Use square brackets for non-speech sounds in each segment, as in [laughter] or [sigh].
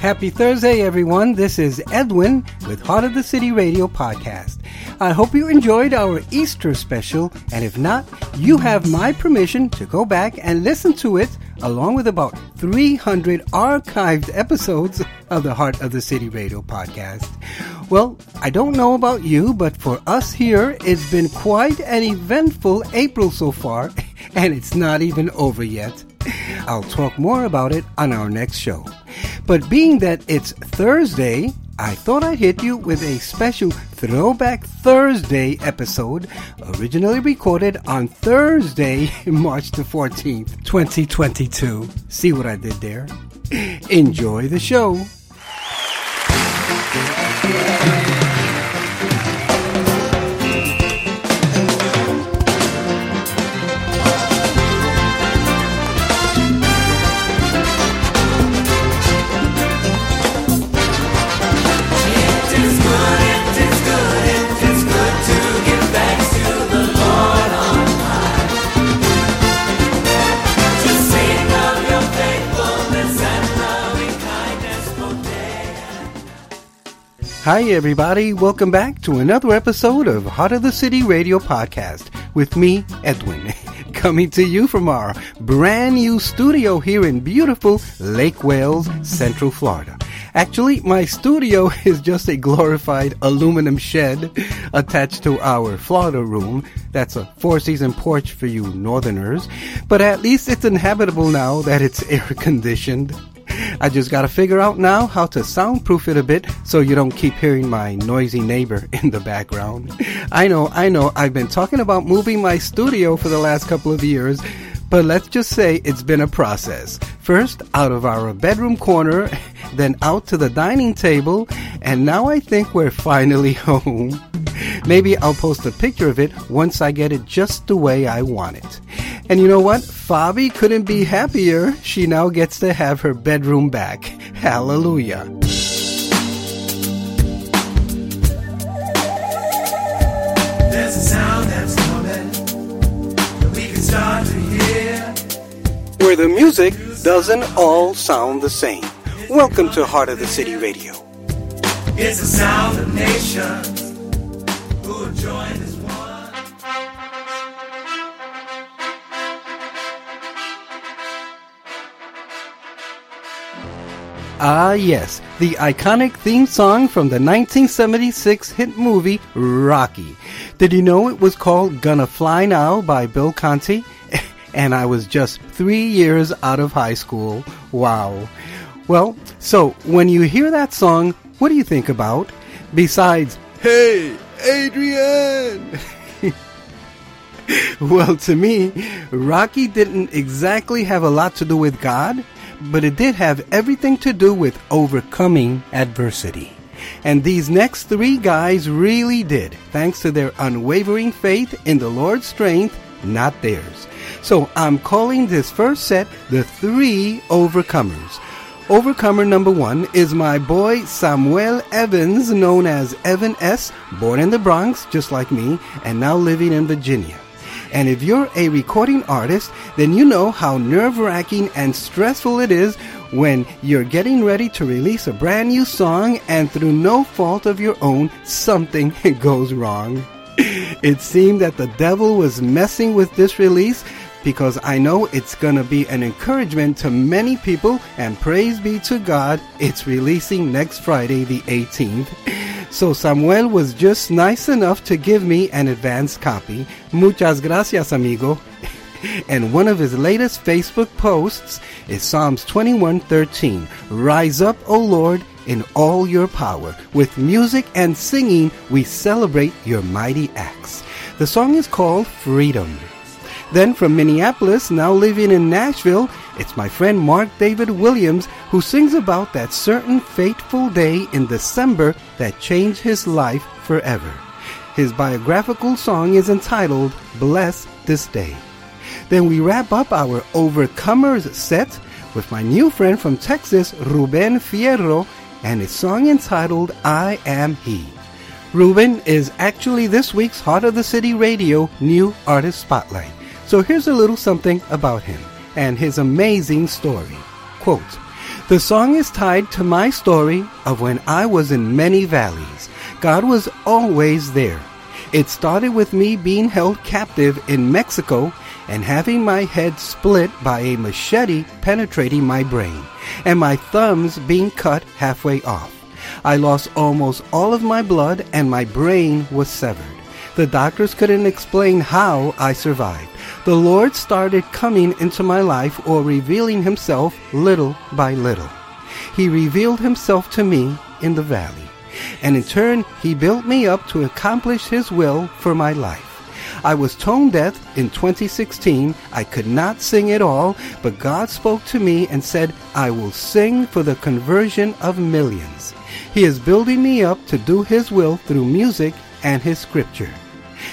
Happy Thursday, everyone. This is Edwin with Heart of the City Radio podcast. I hope you enjoyed our Easter special, and if not, you have my permission to go back and listen to it along with about 300 archived episodes of the Heart of the City Radio podcast. Well, I don't know about you, but for us here, it's been quite an eventful April so far, [laughs] and it's not even over yet. I'll talk more about it on our next show. But being that it's Thursday, I thought I'd hit you with a special Throwback Thursday episode, originally recorded on Thursday, [laughs] March the 14th, 2022. See what I did there? Enjoy the show. Hi, everybody. Welcome back to another episode of Heart of the City Radio Podcast with me, Edwin, [laughs] coming to you from our brand new studio here in beautiful Lake Wales, Central Florida. Actually, my studio [laughs] is just a glorified aluminum shed attached to our Florida room. That's a four season porch for you northerners. But at least it's inhabitable now that it's [laughs] air conditioned. I just gotta figure out now how to soundproof it a bit so you don't keep hearing my noisy neighbor in the background. I know, I know, I've been talking about moving my studio for the last couple of years, but let's just say it's been a process. First, out of our bedroom corner, [laughs] then out to the dining table, and now I think we're finally [laughs] home. Maybe I'll post a picture of it once I get it just the way I want it. And you know what? Fabi couldn't be happier. She now gets to have her bedroom back. Hallelujah. There's a sound that's coming that we can start to hear. Where the music doesn't all sound the same. Welcome to Heart of the City Radio. It's the sound of nations who are joined Ah, yes, the iconic theme song from the 1976 hit movie Rocky. Did you know it was called Gonna Fly Now by Bill Conti? [laughs] and I was just three years out of high school. Wow. Well, so when you hear that song, what do you think about? Besides, hey, Adrian! [laughs] well, to me, Rocky didn't exactly have a lot to do with God, but it did have everything to do with overcoming adversity. And these next three guys really did, thanks to their unwavering faith in the Lord's strength, not theirs. So I'm calling this first set the Three Overcomers. Overcomer number one is my boy Samuel Evans, known as Evan S., born in the Bronx, just like me, and now living in Virginia. And if you're a recording artist, then you know how nerve wracking and stressful it is when you're getting ready to release a brand new song and through no fault of your own, something [laughs] goes wrong. It seemed that the devil was messing with this release because I know it's going to be an encouragement to many people, and praise be to God, it's releasing next Friday, the 18th. [laughs] So Samuel was just nice enough to give me an advance copy. Muchas gracias, amigo. [laughs] And one of his latest Facebook posts is Psalms 21:13. Rise up, O Lord, in all your power. With music and singing, we celebrate your mighty acts. The song is called Freedom. Then from Minneapolis, now living in Nashville, it's my friend Mark David Williams who sings about that certain fateful day in December that changed his life forever. His biographical song is entitled Bless This Day. Then we wrap up our Overcomers set with my new friend from Texas, Ruben Fierro, and his song entitled I Am He. Ruben is actually this week's Heart of the City Radio New Artist Spotlight. So here's a little something about him and his amazing story. Quote, The song is tied to my story of when I was in many valleys. God was always there. It started with me being held captive in Mexico and having my head split by a machete penetrating my brain, and my thumbs being cut halfway off. I lost almost all of my blood and my brain was severed. The doctors couldn't explain how I survived. The Lord started coming into my life or revealing himself little by little. He revealed himself to me in the valley, and in turn he built me up to accomplish his will for my life. I was tone deaf in 2016. I could not sing at all, but God spoke to me and said, I will sing for the conversion of millions. He is building me up to do His will through music and His scripture.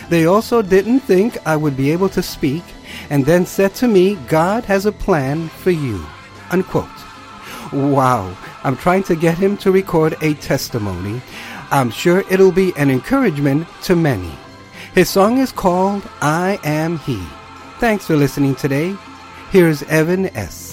They also didn't think I would be able to speak, and then said to me, God has a plan for you. Unquote. Wow, I'm trying to get him to record a testimony. I'm sure it'll be an encouragement to many. His song is called I Am He. Thanks for listening today. Here's Evan S.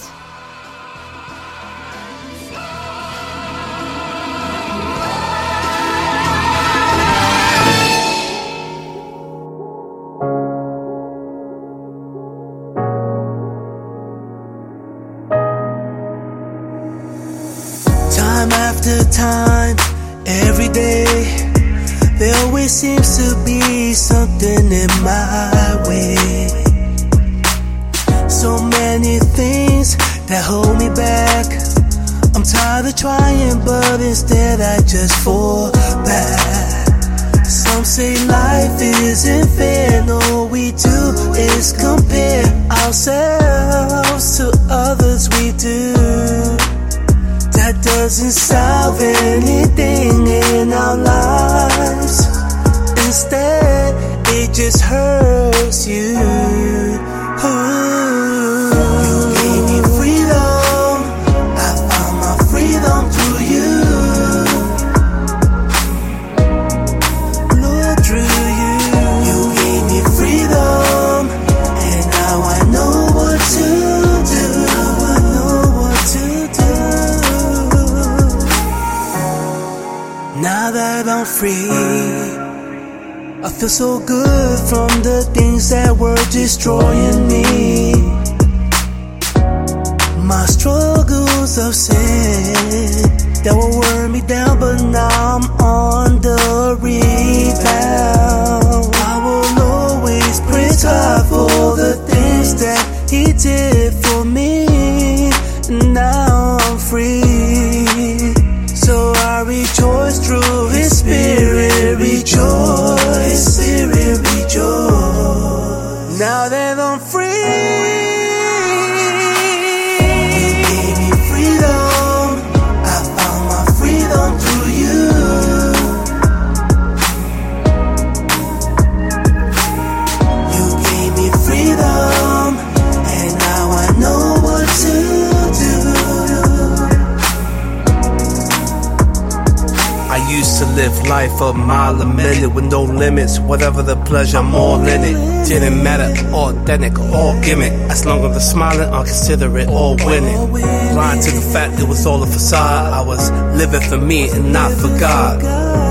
day, there always seems to be something in my way. So many things that hold me back. I'm tired of trying, but instead I just fall back. Some say life isn't fair, and all we do is compare ourselves to others we do that doesn't solve anything in our lives. Instead, it just hurts you. You free, I feel so good from the things that were destroying me. My struggles of sin that will wear me down, but now I'm on the rebound. I will always praise God for the things that He did for me. Now I'm free. Live life a mile a minute with no limits. Whatever the pleasure, I'm all in it. Didn't matter, authentic, all gimmick. As long as I'm smiling, I'll consider it all winning. Blind to the fact it was all a facade. I was living for me and not for God.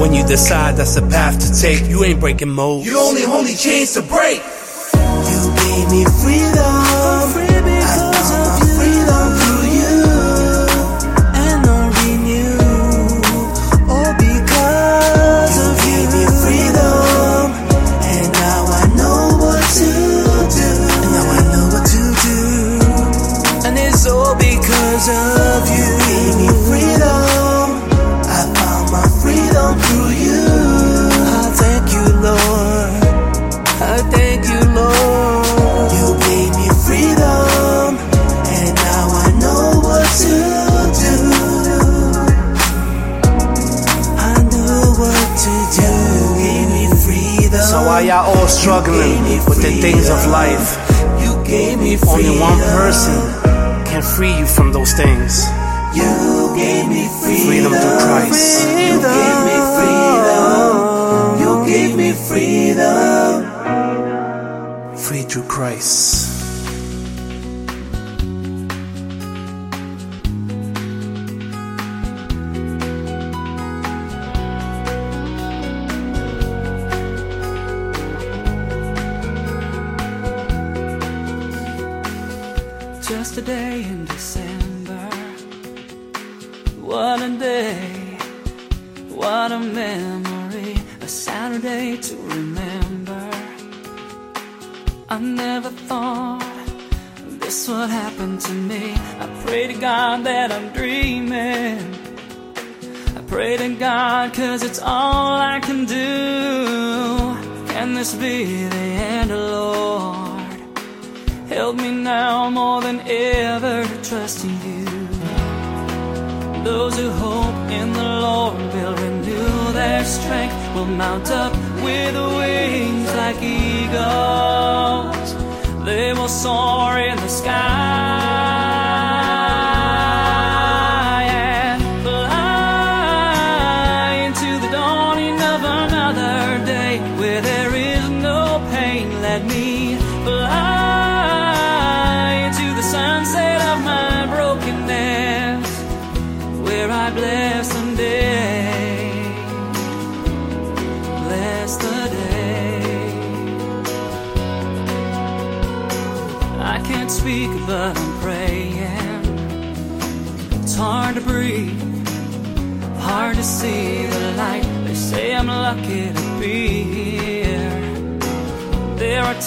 When you decide that's the path to take, you ain't breaking mold. You only only chains to break. You gave me freedom. Struggling with the things of life? You gave me freedom. Only one person can free you from those things. You gave me freedom. Freedom through Christ. You gave me freedom. You gave me freedom. Free through Christ.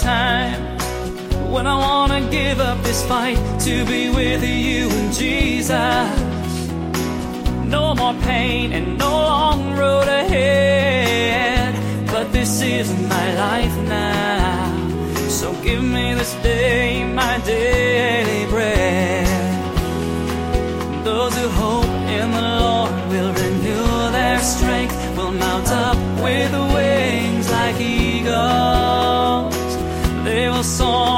time when I wanna give up this fight to be with you and Jesus. No more pain and no long road ahead, but this is my life now. So give me this day my daily bread. song.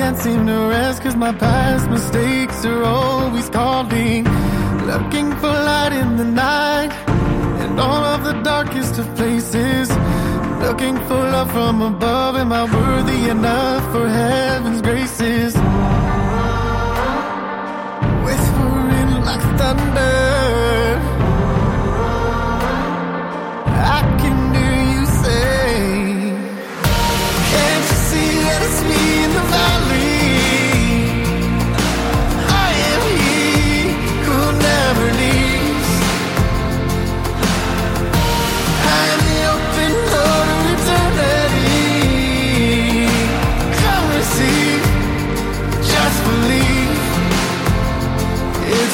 can't seem to rest cause my past mistakes are always calling Looking for light in the night And all of the darkest of places Looking for love from above, am I worthy enough?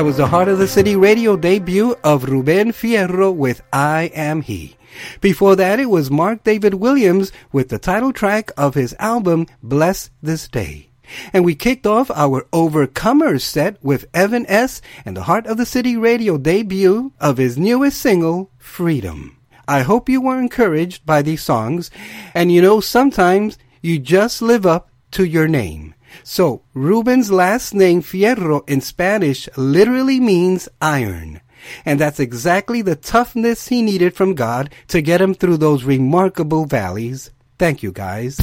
That was the Heart of the City radio debut of Ruben Fierro with I Am He. Before that, it was Mark David Williams with the title track of his album Bless This Day. And we kicked off our Overcomers set with Evan S. and the Heart of the City radio debut of his newest single, Freedom. I hope you were encouraged by these songs, and you know sometimes you just live up to your name. So, Ruben's last name, Fierro, in Spanish literally means iron. And that's exactly the toughness he needed from God to get him through those remarkable valleys. Thank you, guys.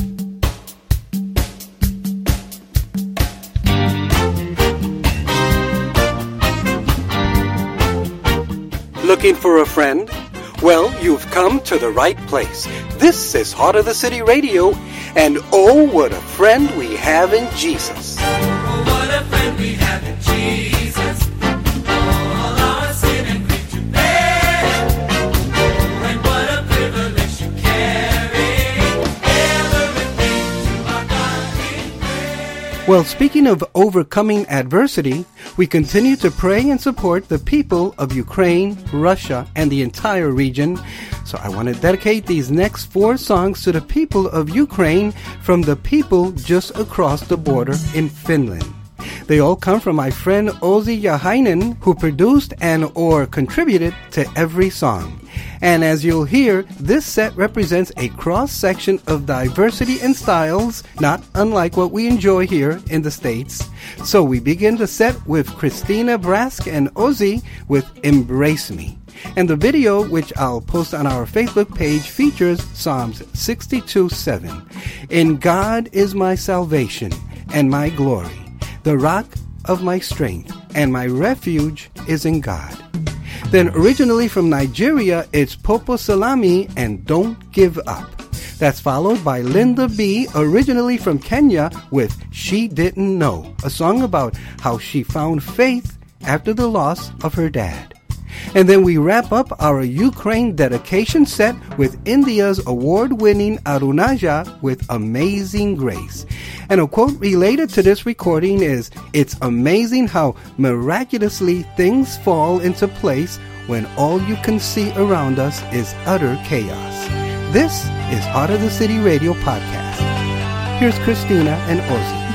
Looking for a friend? Well, you've come to the right place. This is Heart of the City Radio, and oh, what a friend we have in Jesus. Oh, what a friend we have in Jesus. Well, speaking of overcoming adversity, we continue to pray and support the people of Ukraine, Russia, and the entire region. So I want to dedicate these next four songs to the people of Ukraine from the people just across the border in Finland. They all come from my friend Ossi Yahainen, who produced and or contributed to every song. And as you'll hear, this set represents a cross section of diversity and styles, not unlike what we enjoy here in the States. So we begin the set with Kristiina Brask and Ossi with Embrace Me. And the video, which I'll post on our Facebook page, features Psalms 62 7. In God is my salvation and my glory, the rock of my strength, and my refuge is in God. Then, originally from Nigeria, it's Popo Salami and Don't Give Up. That's followed by Linda B, originally from Kenya, with She Didn't Know, a song about how she found faith after the loss of her dad. And then we wrap up our Ukraine dedication set with India's award winning Arunaja with Amazing Grace. And a quote related to this recording is It's amazing how miraculously things fall into place when all you can see around us is utter chaos. This is Heart of the City Radio Podcast. Here's Kristiina and Ossi.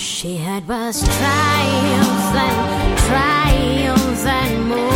she had was triumphs and triumphs and more.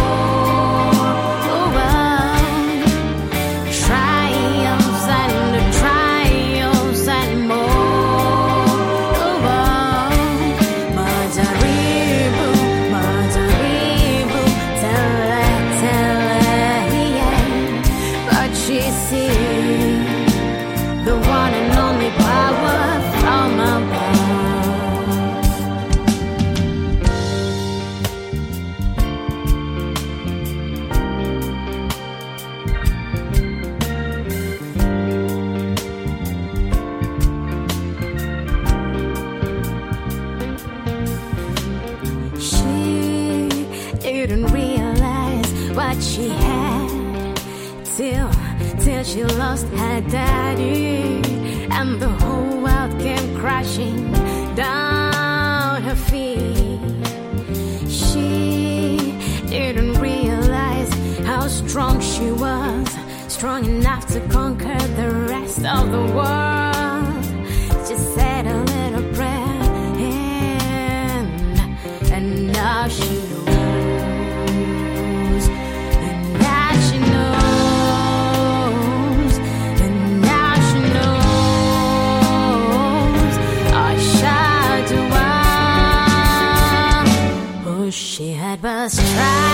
lost her daddy, and the whole world came crashing down her feet. She didn't realize how strong she was, strong enough to conquer the rest of the world. Had was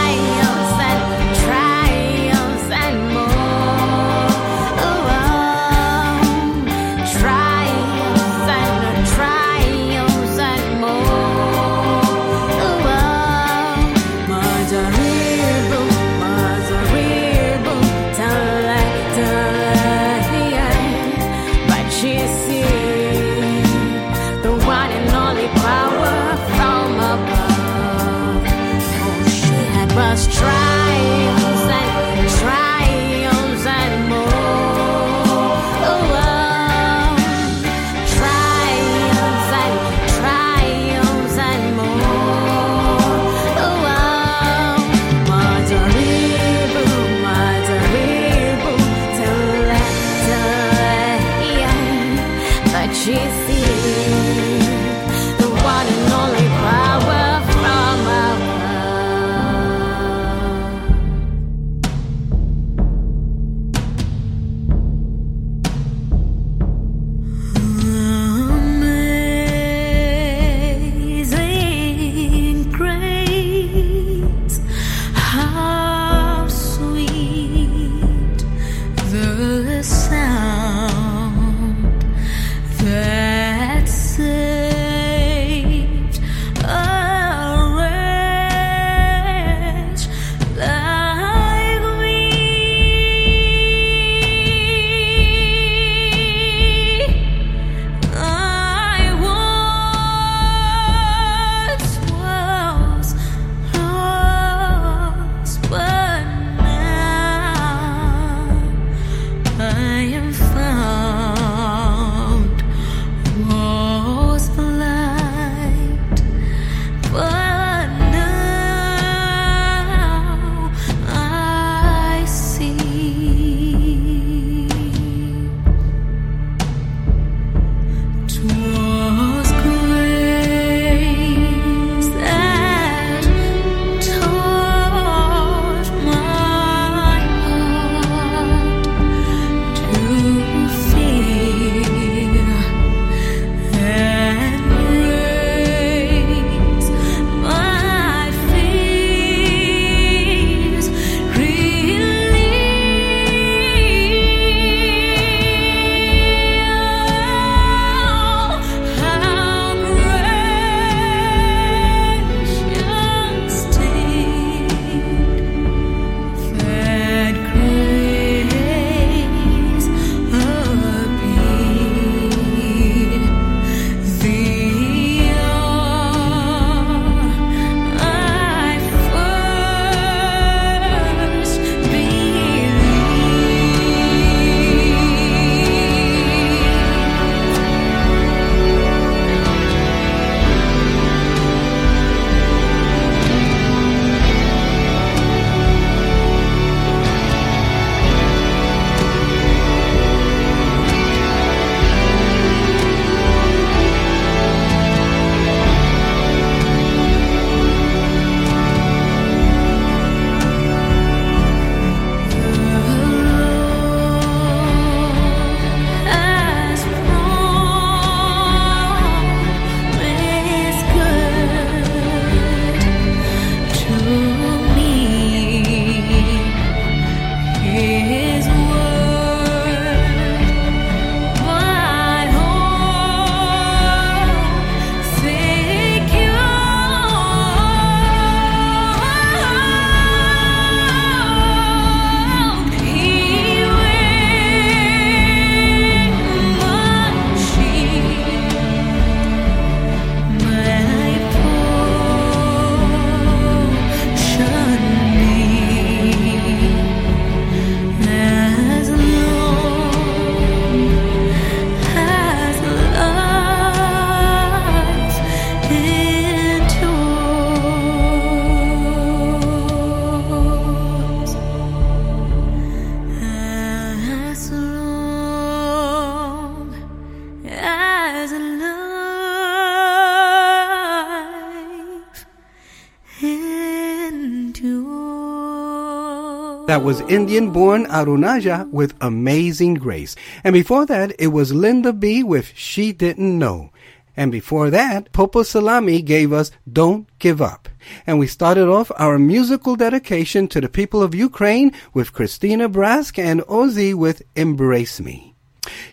That was Indian born Arunaja with Amazing Grace. And before that, it was Linda B with She Didn't Know. And before that, Popo Salami gave us Don't Give Up. And we started off our musical dedication to the people of Ukraine with Kristiina Brask and Ossi with Embrace Me.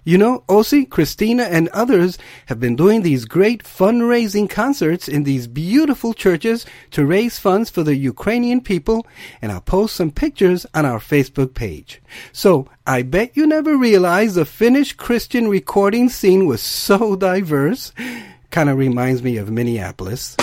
You know, Ossi, Kristiina, and others have been doing these great fundraising concerts in these beautiful churches to raise funds for the Ukrainian people, and I'll post some pictures on our Facebook page. So, I bet you never realized the Finnish Christian recording scene was so diverse. Kind of reminds me of Minneapolis.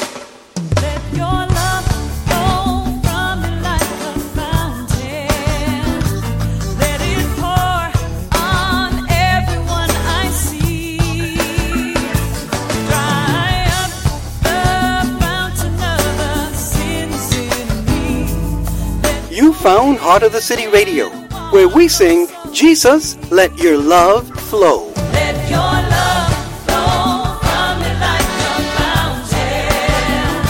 Found Heart of the City Radio, where we sing, Jesus, let your love flow. Let your love flow from me like a fountain.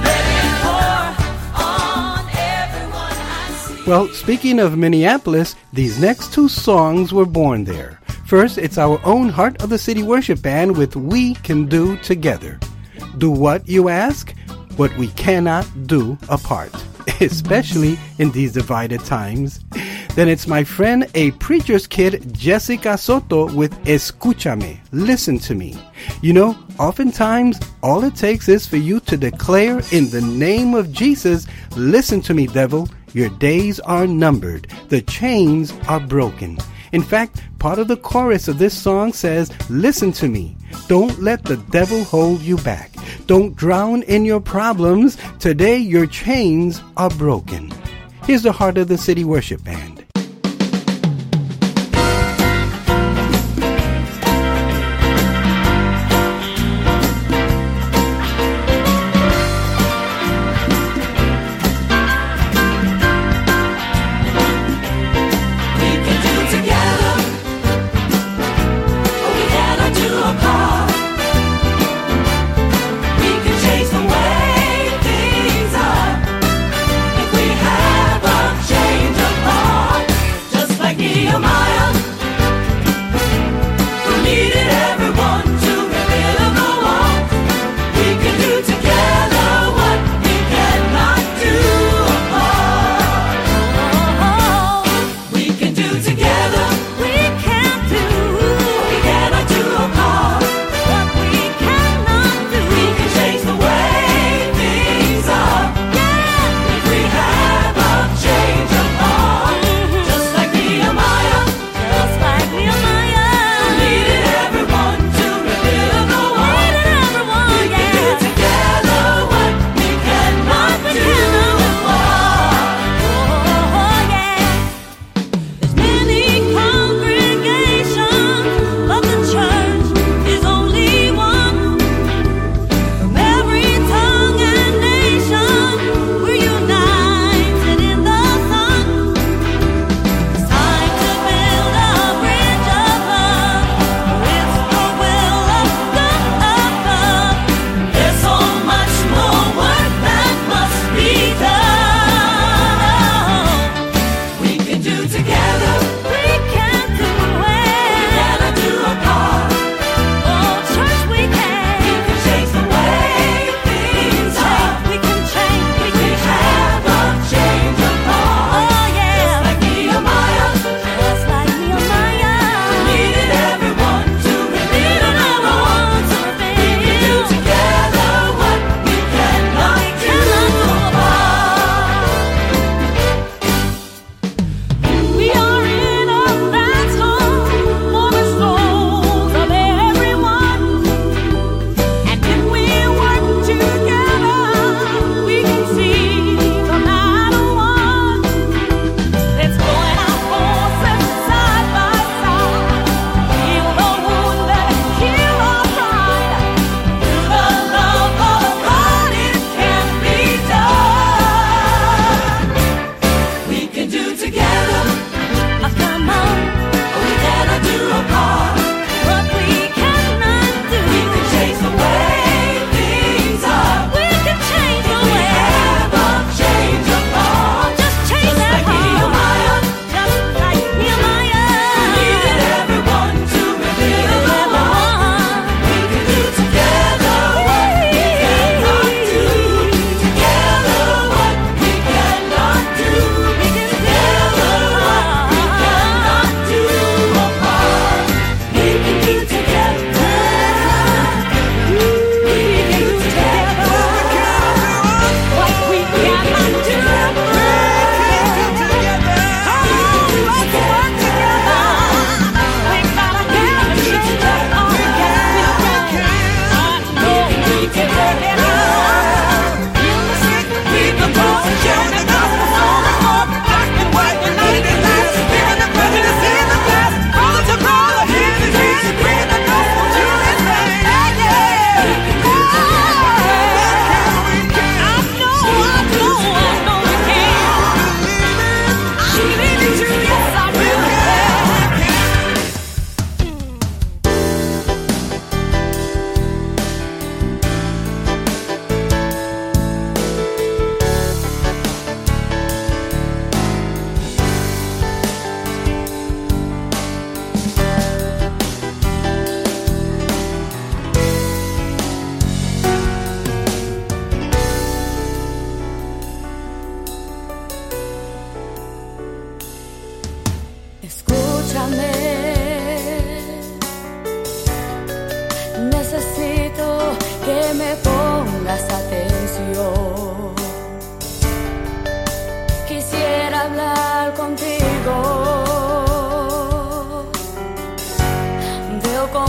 Let it pour on everyone I see. Well, speaking of Minneapolis, these next two songs were born there. First, it's our own Heart of the City Worship Band with We Can Do Together. Do what, you ask? What we cannot do apart, [laughs] especially in these divided times. Then it's my friend, a preacher's kid, Jessica Soto, with Escúchame. Listen to me. You know, oftentimes, all it takes is for you to declare in the name of Jesus, Listen to me, devil. Your days are numbered. The chains are broken. In fact, part of the chorus of this song says, Listen to me. Don't let the devil hold you back. Don't drown in your problems. Today your chains are broken. Here's the Heart of the City Worship Band.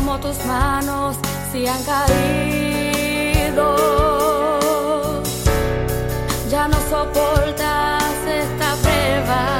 como tus manos si han caído. Ya no soportas esta prueba.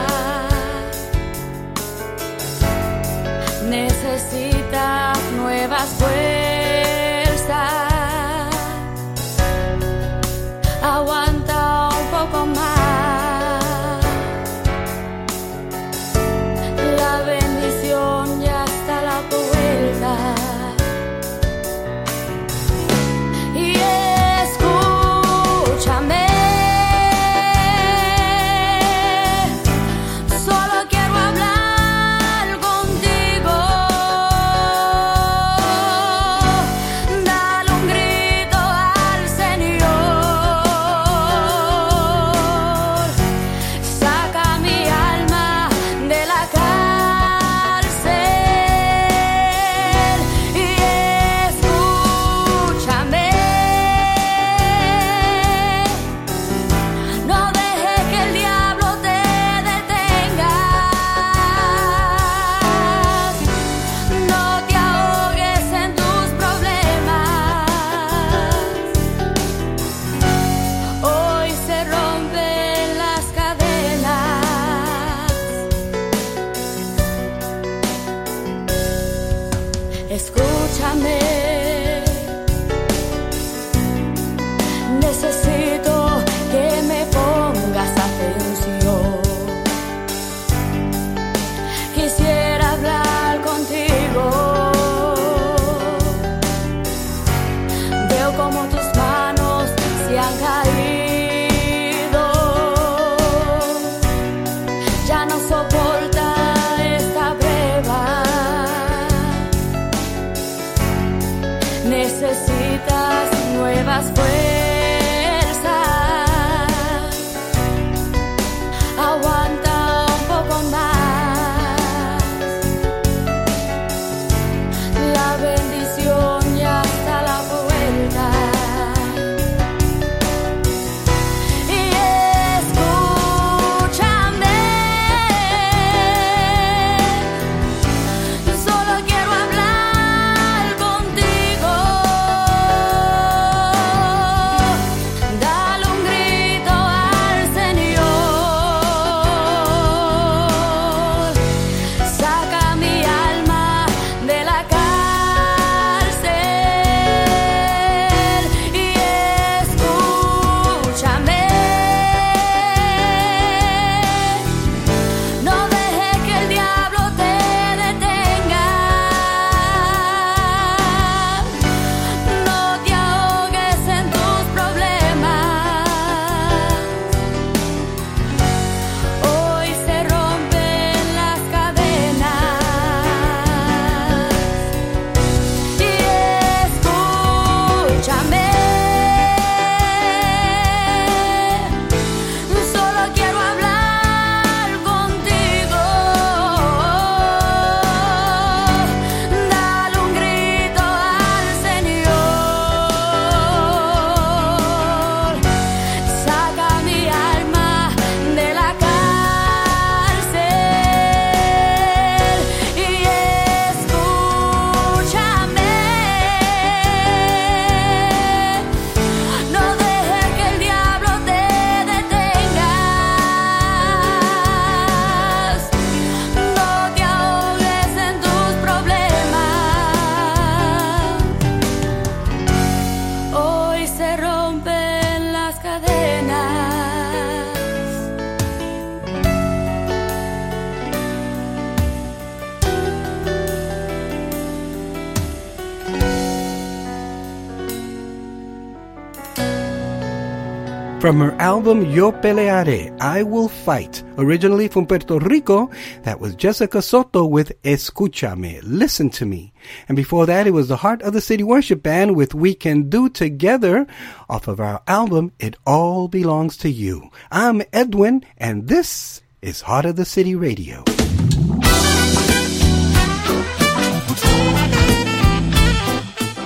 from her album Yo Pelearé, I Will Fight, originally from Puerto Rico. That was Jessica Soto with Escúchame, Listen to Me. And before that, it was the Heart of the City Worship Band with We Can Do Together off of our album It All Belongs to You. I'm Edwin, and this is Heart of the City Radio.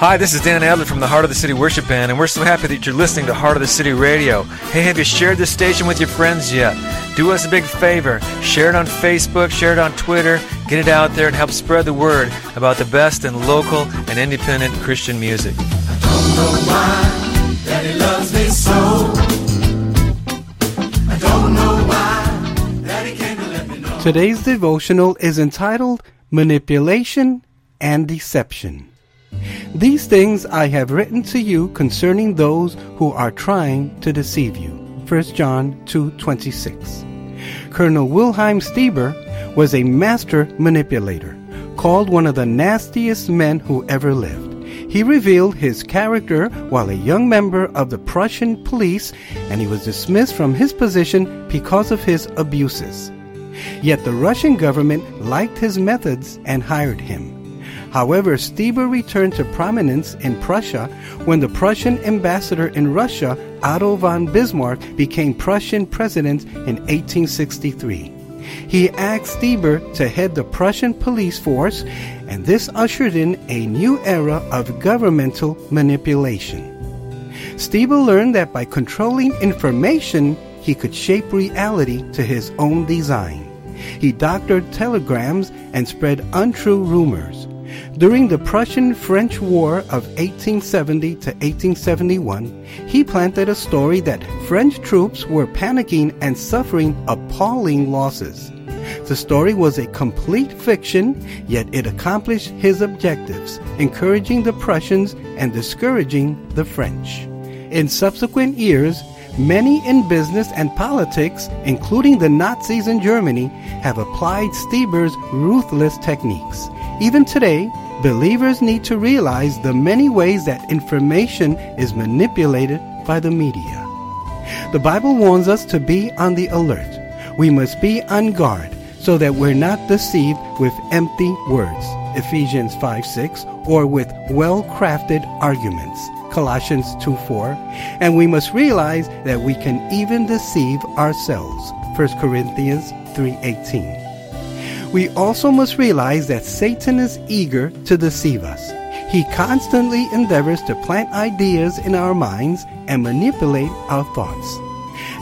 Hi, this is Dan Adler from the Heart of the City Worship Band, and we're so happy that you're listening to Heart of the City Radio. Hey, have you shared this station with your friends yet? Do us a big favor. Share it on Facebook, share it on Twitter, get it out there and help spread the word about the best in local and independent Christian music. Daddy loves me so. I don't know why. Daddy came to let me know. Today's devotional is entitled Manipulation and Deception. These things I have written to you concerning those who are trying to deceive you. 1 John 2:26. Colonel Wilhelm Stieber was a master manipulator, called one of the nastiest men who ever lived. He revealed his character while a young member of the Prussian police, and he was dismissed from his position because of his abuses. Yet the Russian government liked his methods and hired him. However, Stieber returned to prominence in Prussia when the Prussian ambassador in Russia, Otto von Bismarck, became Prussian president in 1863. He asked Stieber to head the Prussian police force, and this ushered in a new era of governmental manipulation. Stieber learned that by controlling information, he could shape reality to his own design. He doctored telegrams and spread untrue rumors. During the Prussian French War of 1870 to 1871, he planted a story that French troops were panicking and suffering appalling losses. The story was a complete fiction, yet it accomplished his objectives, encouraging the Prussians and discouraging the French. In subsequent years, many in business and politics, including the Nazis in Germany, have applied Stieber's ruthless techniques. Even today, believers need to realize the many ways that information is manipulated by the media. The Bible warns us to be on the alert. We must be on guard so that we're not deceived with empty words, Ephesians 5 6, or with well crafted arguments, Colossians 2 4, and we must realize that we can even deceive ourselves, 1 Corinthians 3 18. We also must realize that Satan is eager to deceive us. He constantly endeavors to plant ideas in our minds and manipulate our thoughts.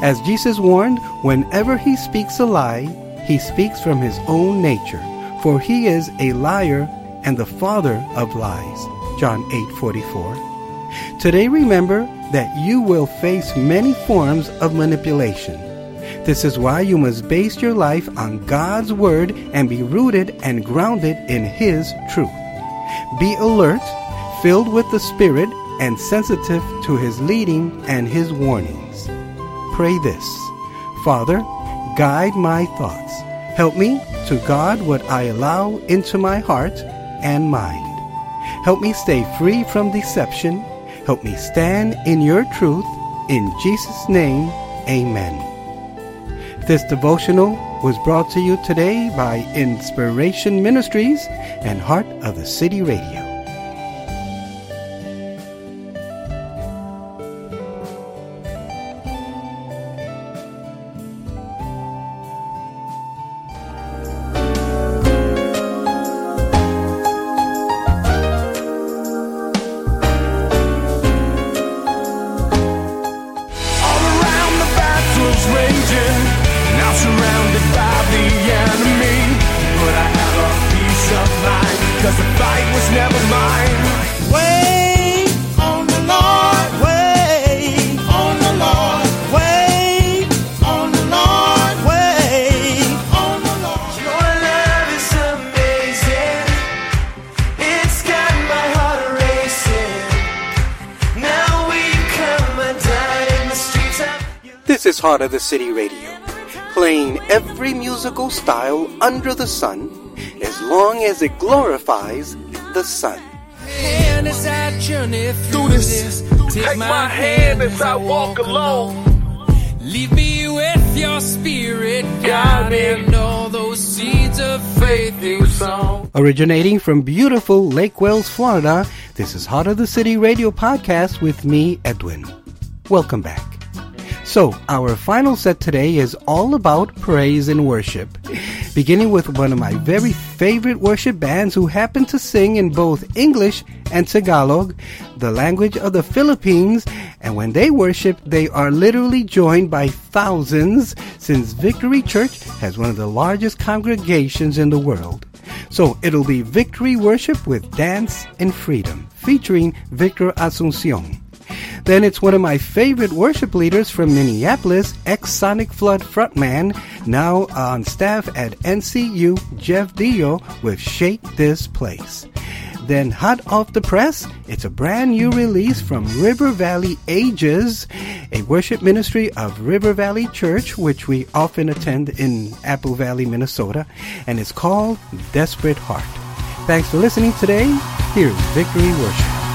As Jesus warned, whenever he speaks a lie, he speaks from his own nature, for he is a liar and the father of lies. John 8:44. Today remember that you will face many forms of manipulation. This is why you must base your life on God's Word and be rooted and grounded in His truth. Be alert, filled with the Spirit, and sensitive to His leading and His warnings. Pray this Father, guide my thoughts. Help me to guard what I allow into my heart and mind. Help me stay free from deception. Help me stand in your truth. In Jesus' name, amen. This devotional was brought to you today by Inspiration Ministries and Heart of the City Radio. Heart of the City Radio, playing every musical style under the sun as long as it glorifies the sun. And as I journey through this, take my hand as I walk alone. Leave me with your spirit, God, and all those seeds of faith you sown. Originating from beautiful Lake Wales, Florida, this is Heart of the City Radio Podcast with me, Edwin. Welcome back. So, our final set today is all about praise and worship. Beginning with one of my very favorite worship bands who happen to sing in both English and Tagalog, the language of the Philippines, and when they worship, they are literally joined by thousands since Victory Church has one of the largest congregations in the world. So it'll be Victory Worship with Dance In Freedom, featuring Victor Asuncion. Then it's one of my favorite worship leaders from Minneapolis, ex Sonic Flood frontman, now on staff at NCU, Jeff Deyo, with Shake This Place. Then, hot off the press, it's a brand new release from River Valley Ages, a worship ministry of River Valley Church, which we often attend in Apple Valley, Minnesota, and it's called Desperate Heart. Thanks for listening today. Here's Victory Worship.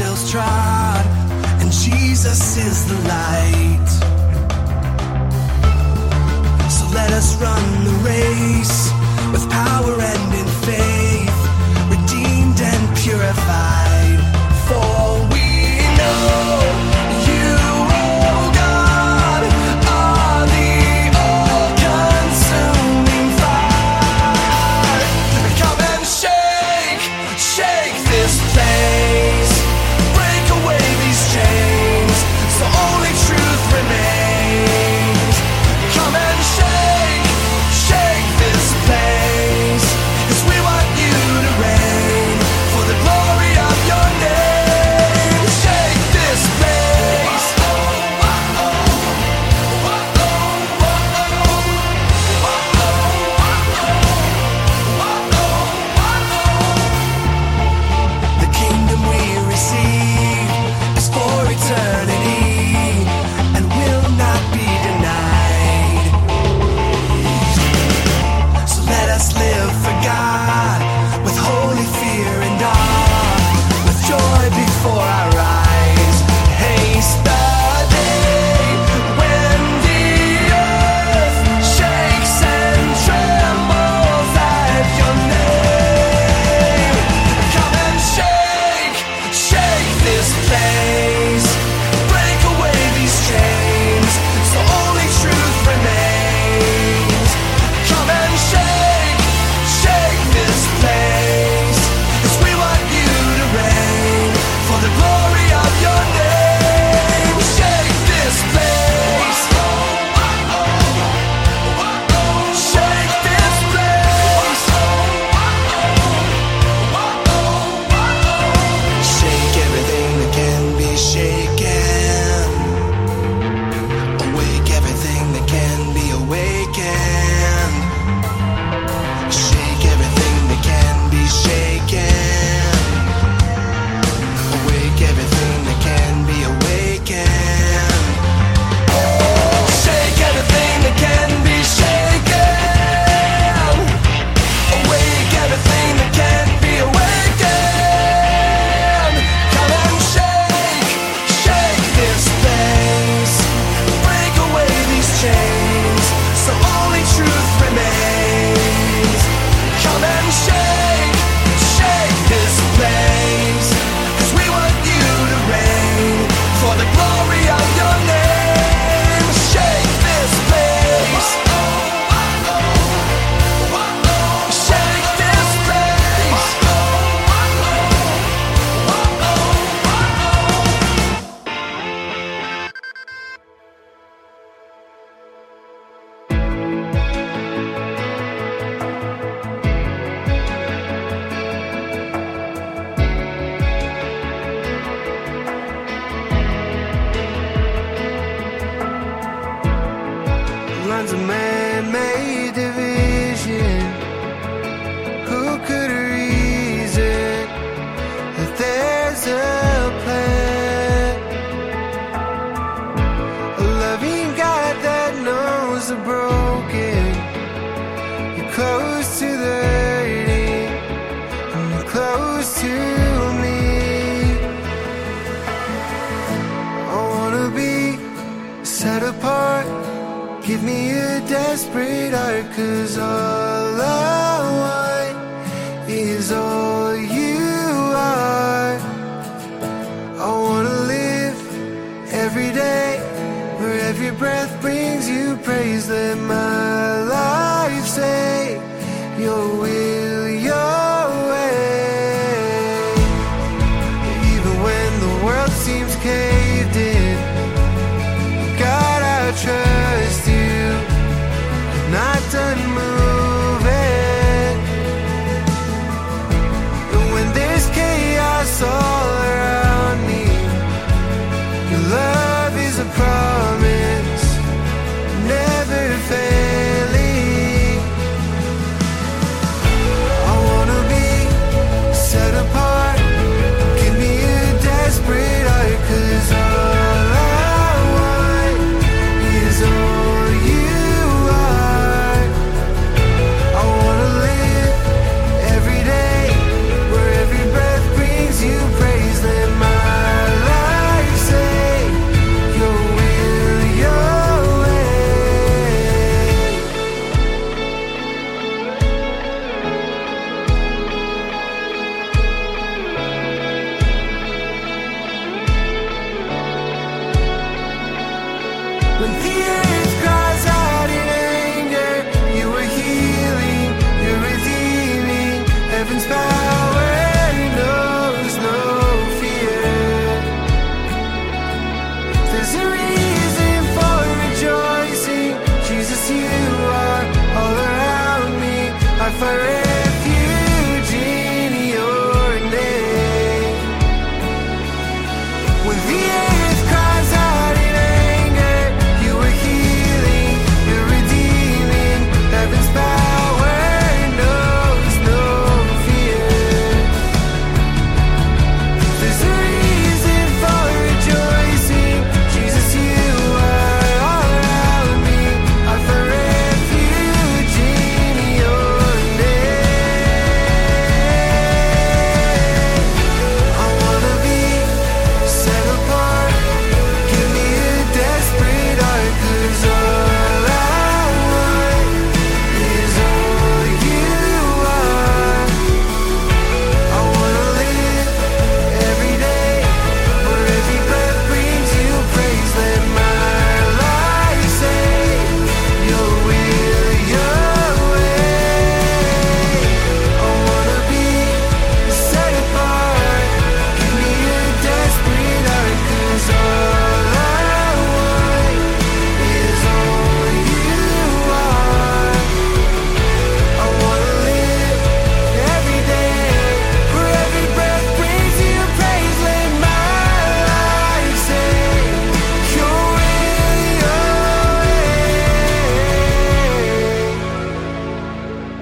angels trod, and Jesus is the light. So let us run the race with power and in faith, redeemed and purified.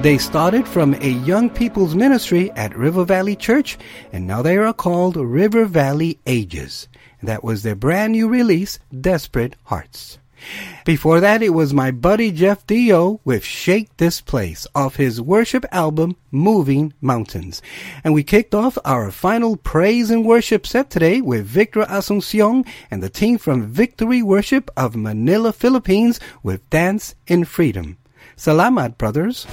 They started from a young people's ministry at River Valley Church, and now they are called River Valley Ages. That was their brand new release, Desperate Hearts. Before that, it was my buddy Jeff Deyo with Shake This Place off his worship album, Moving Mountains. And we kicked off our final praise and worship set today with Victor Asuncion and the team from Victory Worship of Manila, Philippines with Dance in Freedom. Salamat, brothers.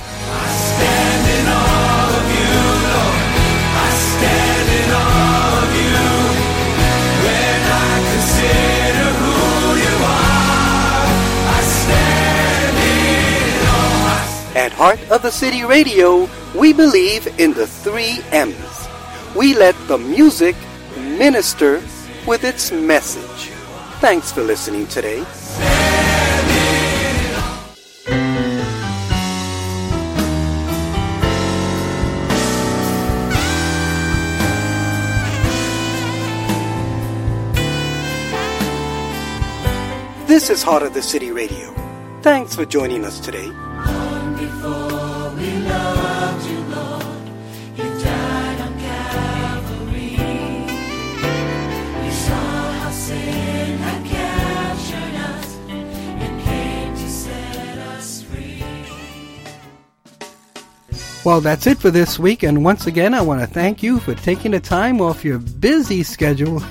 At Heart of the City Radio, we believe in the three M's. We let the music minister with its message. Thanks for listening today. This is Heart of the City Radio. Thanks for joining us today. Before we loved you, Lord, you died on Calvary. You saw how sin had captured us and came to set us free. Well, that's it for this week. And once again, I want to thank you for taking the time off your busy schedule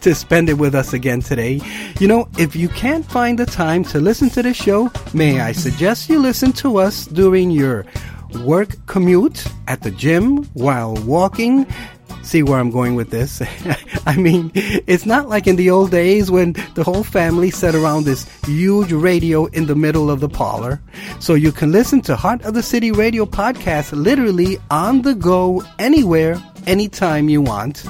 to spend it with us again today. You know, if you can't find the time to listen to the show, may I suggest you listen to us during your work commute, at the gym, while walking. See where I'm going with this? [laughs] I mean, it's not like in the old days when the whole family sat around this huge radio in the middle of the parlor. So you can listen to Heart of the City Radio podcast literally on the go anywhere, anytime you want.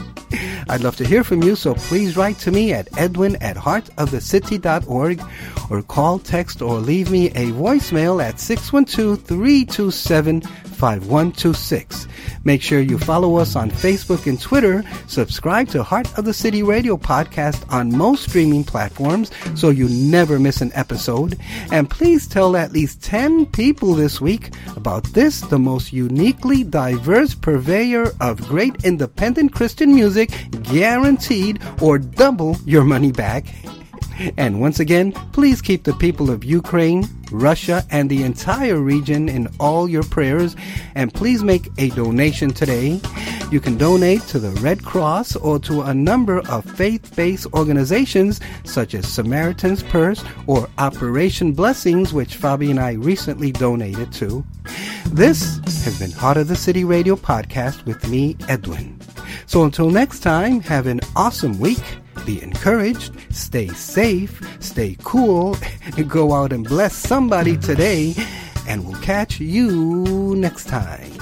I'd love to hear from you, so please write to me at edwin at heartofthecity.org or call, text, or leave me a voicemail at 612-327-5126. Make sure you follow us on Facebook and Twitter. Subscribe to Heart of the City Radio podcast on most streaming platforms so you never miss an episode. And please tell at least 10 people this week about this, the most uniquely diverse purveyor of great independent Christian music, guaranteed or double your money back. And once again, please keep the people of Ukraine, Russia, and the entire region in all your prayers. And please make a donation today. You can donate to the Red Cross or to a number of faith based organizations such as Samaritan's Purse or Operation Blessings, which Fabi and I recently donated to. This has been Heart of the City Radio podcast with me, Edwin. So until next time, have an awesome week. Be encouraged, stay safe, stay cool, [laughs] go out and bless somebody today, and we'll catch you next time.